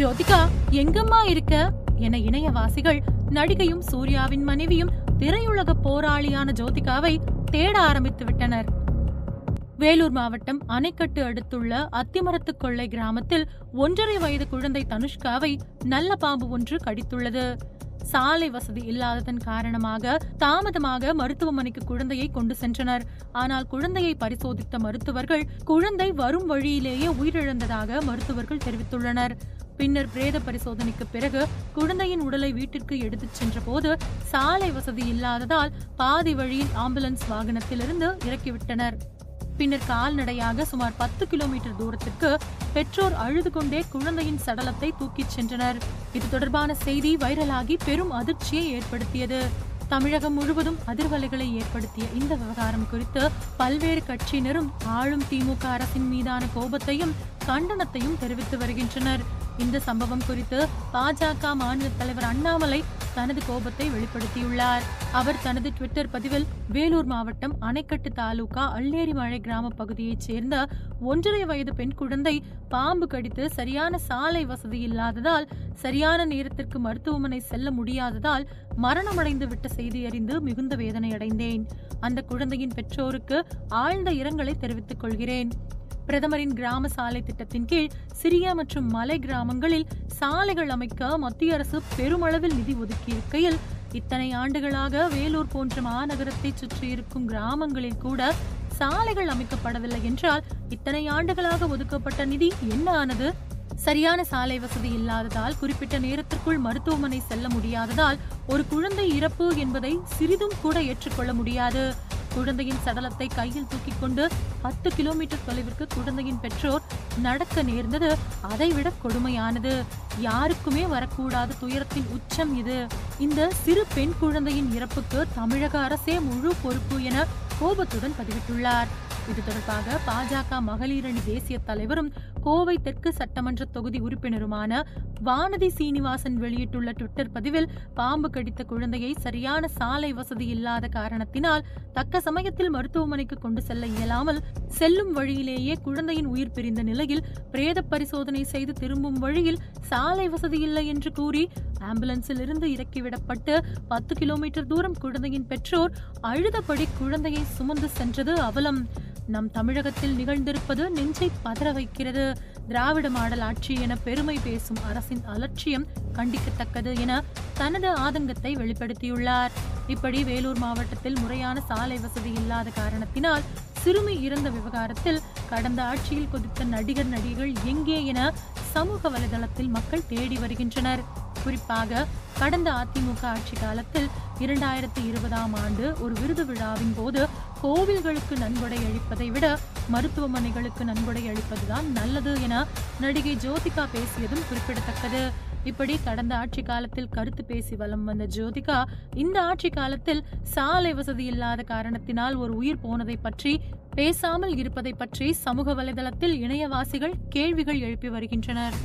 ஜோதிகா எங்கம்மா இருக்க? என இணையவாசிகள் நடிகையும் சூர்யாவின் மனைவியும் திரையுலக போராளியான ஜோதிகாவை தேட ஆரம்பித்து விட்டனர். வேலூர் மாவட்டம் அணைக்கட்டு அடுத்துள்ள அத்திமரத்து கொள்ளை கிராமத்தில் ஒன்றரை வயது குழந்தை தனுஷ்காவை நல்ல பாம்பு ஒன்று கடித்துள்ளது. சாலை வசதி இல்லாததன் காரணமாக தாமதமாக மருத்துவமனைக்கு குழந்தையை கொண்டு சென்றனர். ஆனால் குழந்தையை பரிசோதித்த மருத்துவர்கள் குழந்தை வரும் வழியிலேயே உயிரிழந்ததாக மருத்துவர்கள் தெரிவித்துள்ளனர். பின்னர் பிரேத பரிசோதனைக்கு பிறகு குழந்தையின் உடலை வீட்டிற்கு எடுத்துச் சென்றபோது சாலை வசதி இல்லாததால் பாதி வழியில் ஆம்புலன்ஸ் வாகனத்திலிருந்து இறக்கிவிட்டனர். பின்னர் கால்நடையாக சுமார் பத்து கிலோமீட்டர் தூரத்திற்கு பெற்றோர் அழுது கொண்டே குழந்தையின் சடலத்தை தூக்கிச் சென்றனர். இது தொடர்பான செய்தி வைரலாகி பெரும் அதிர்ச்சியை ஏற்படுத்தியது. தமிழகம் முழுவதும் அதிர்வலைகளை ஏற்படுத்திய இந்த விவகாரம் குறித்து பல்வேறு கட்சியினரும் ஆளும் திமுக அரசின் மீதான கோபத்தையும் கண்டனத்தையும் தெரிவித்து வருகின்றனர். இந்த சம்பவம் குறித்து பாஜக மாநில தலைவர் அண்ணாமலை தனது கோபத்தை வெளிப்படுத்தியுள்ளார். அவர் தனது ட்விட்டர் பதிவில் வேலூர் மாவட்டம் அணைக்கட்டு தாலுகா அள்ளேரிமழை கிராம பகுதியைச் சேர்ந்த ஒன்றரை வயது பெண் குழந்தை பாம்பு கடித்து சரியான சாலை வசதி இல்லாததால் சரியான நேரத்திற்கு மருத்துவமனை செல்ல முடியாததால் மரணமடைந்து விட்ட செய்தி அறிந்து மிகுந்த வேதனை அடைந்தேன் அந்த குழந்தையின் பெற்றோருக்கு ஆழ்ந்த இரங்கலை தெரிவித்துக் கொள்கிறேன். பிரதமரின் கிராம சாலை திட்டத்தின் கீழ் சிறிய மற்றும் மலை கிராமங்களில் சாலைகள் அமைக்க மத்திய அரசு பெருமளவில் நிதி ஒதுக்கியிருக்கையில் இத்தனை ஆண்டுகளாக வேலூர் போன்ற மாநகரத்தை சுற்றியிருக்கும் கிராமங்களில் கூட சாலைகள் அமைக்கப்படவில்லை என்றால் இத்தனை ஆண்டுகளாக ஒதுக்கப்பட்ட நிதி என்ன ஆனது? சரியான சாலை வசதி இல்லாததால் குறிப்பிட்ட நேரத்திற்குள் மருத்துவமனை செல்ல முடியாததால் ஒரு குழந்தை இறப்பு என்பதை சிறிதும் கூட ஏற்றுக்கொள்ள முடியாது. குழந்தையின் சடலத்தை கையில் தூக்கிக் கொண்டு பத்து கிலோமீட்டர் தொலைவிற்கு குழந்தையின் பெற்றோர் நடக்க நேர்ந்தது. அதைவிட கொடுமையானது. யாருக்குமே வரக்கூடாத துயரத்தின் உச்சம் இது. இந்த சிறு பெண் குழந்தையின் இறப்புக்கு தமிழக அரசே முழு பொறுப்பு என கோபத்துடன் பதிவிட்டுள்ளார். இது தொடர்பாக பாஜக மகளிரணி தேசிய தலைவரும் கோவை தெற்கு சட்டமன்ற தொகுதி உறுப்பினருமான வானதி சீனிவாசன் வெளியிட்டுள்ள ட்விட்டர் பதிவில் பாம்பு கடித்த குழந்தையை சரியான சாலை வசதி இல்லாத காரணத்தினால் தக்க சமயத்தில் மருத்துவமனைக்கு கொண்டு செல்ல இயலாமல் செல்லும் வழியிலேயே குழந்தையின் உயிர் பிரிந்த நிலையில் பிரேத பரிசோதனை செய்து திரும்பும் வழியில் சாலை வசதி இல்லை என்று கூறி ஆம்புலன்ஸில் இருந்து இறக்கிவிடப்பட்டு பத்து கிலோமீட்டர் தூரம் குழந்தையின் பெற்றோர் அழுதபடி குழந்தையை சுமந்து சென்றது அவலம். நம் தமிழகத்தில் நிகழ்ந்திருப்பது நெஞ்சை பதற வைக்கிறது. திராவிட மாடல் ஆட்சி என பெருமை பேசும் அரசின் அலட்சியம் கண்டிக்கத்தக்கது என தனது ஆதங்கத்தை வெளிப்படுத்தியுள்ளார். இப்படி வேலூர் மாவட்டத்தில் முறையான சாலை வசதி இல்லாத காரணத்தினால் சிறுமி இறந்த விவகாரத்தில் கடந்த ஆட்சியில் கொதித்த நடிகர் நடிகைகள் எங்கே என சமூக வலைதளத்தில் மக்கள் தேடி வருகின்றனர். குறிப்பாக கடந்த அதிமுக ஆட்சி காலத்தில் இரண்டாயிரத்தி இருபதாம் ஆண்டு ஒரு விருது விழாவின் போது கோவில்களுக்கு நன்கொடை அளிப்பதை விட மருத்துவமனைகளுக்கு நன்கொடை அளிப்பதுதான் நல்லது என நடிகை ஜோதிகா பேசியதும் குறிப்பிடத்தக்கது. இப்படி கடந்த ஆட்சி காலத்தில் கருத்து பேசி வலம் வந்த ஜோதிகா இந்த ஆட்சி காலத்தில் சாலை வசதி இல்லாத காரணத்தினால் ஒரு உயிர் போனதை பற்றி பேசாமல் இருப்பதை பற்றி சமூக வலைதளத்தில் இணையவாசிகள் கேள்விகள் எழுப்பி வருகின்றனர்.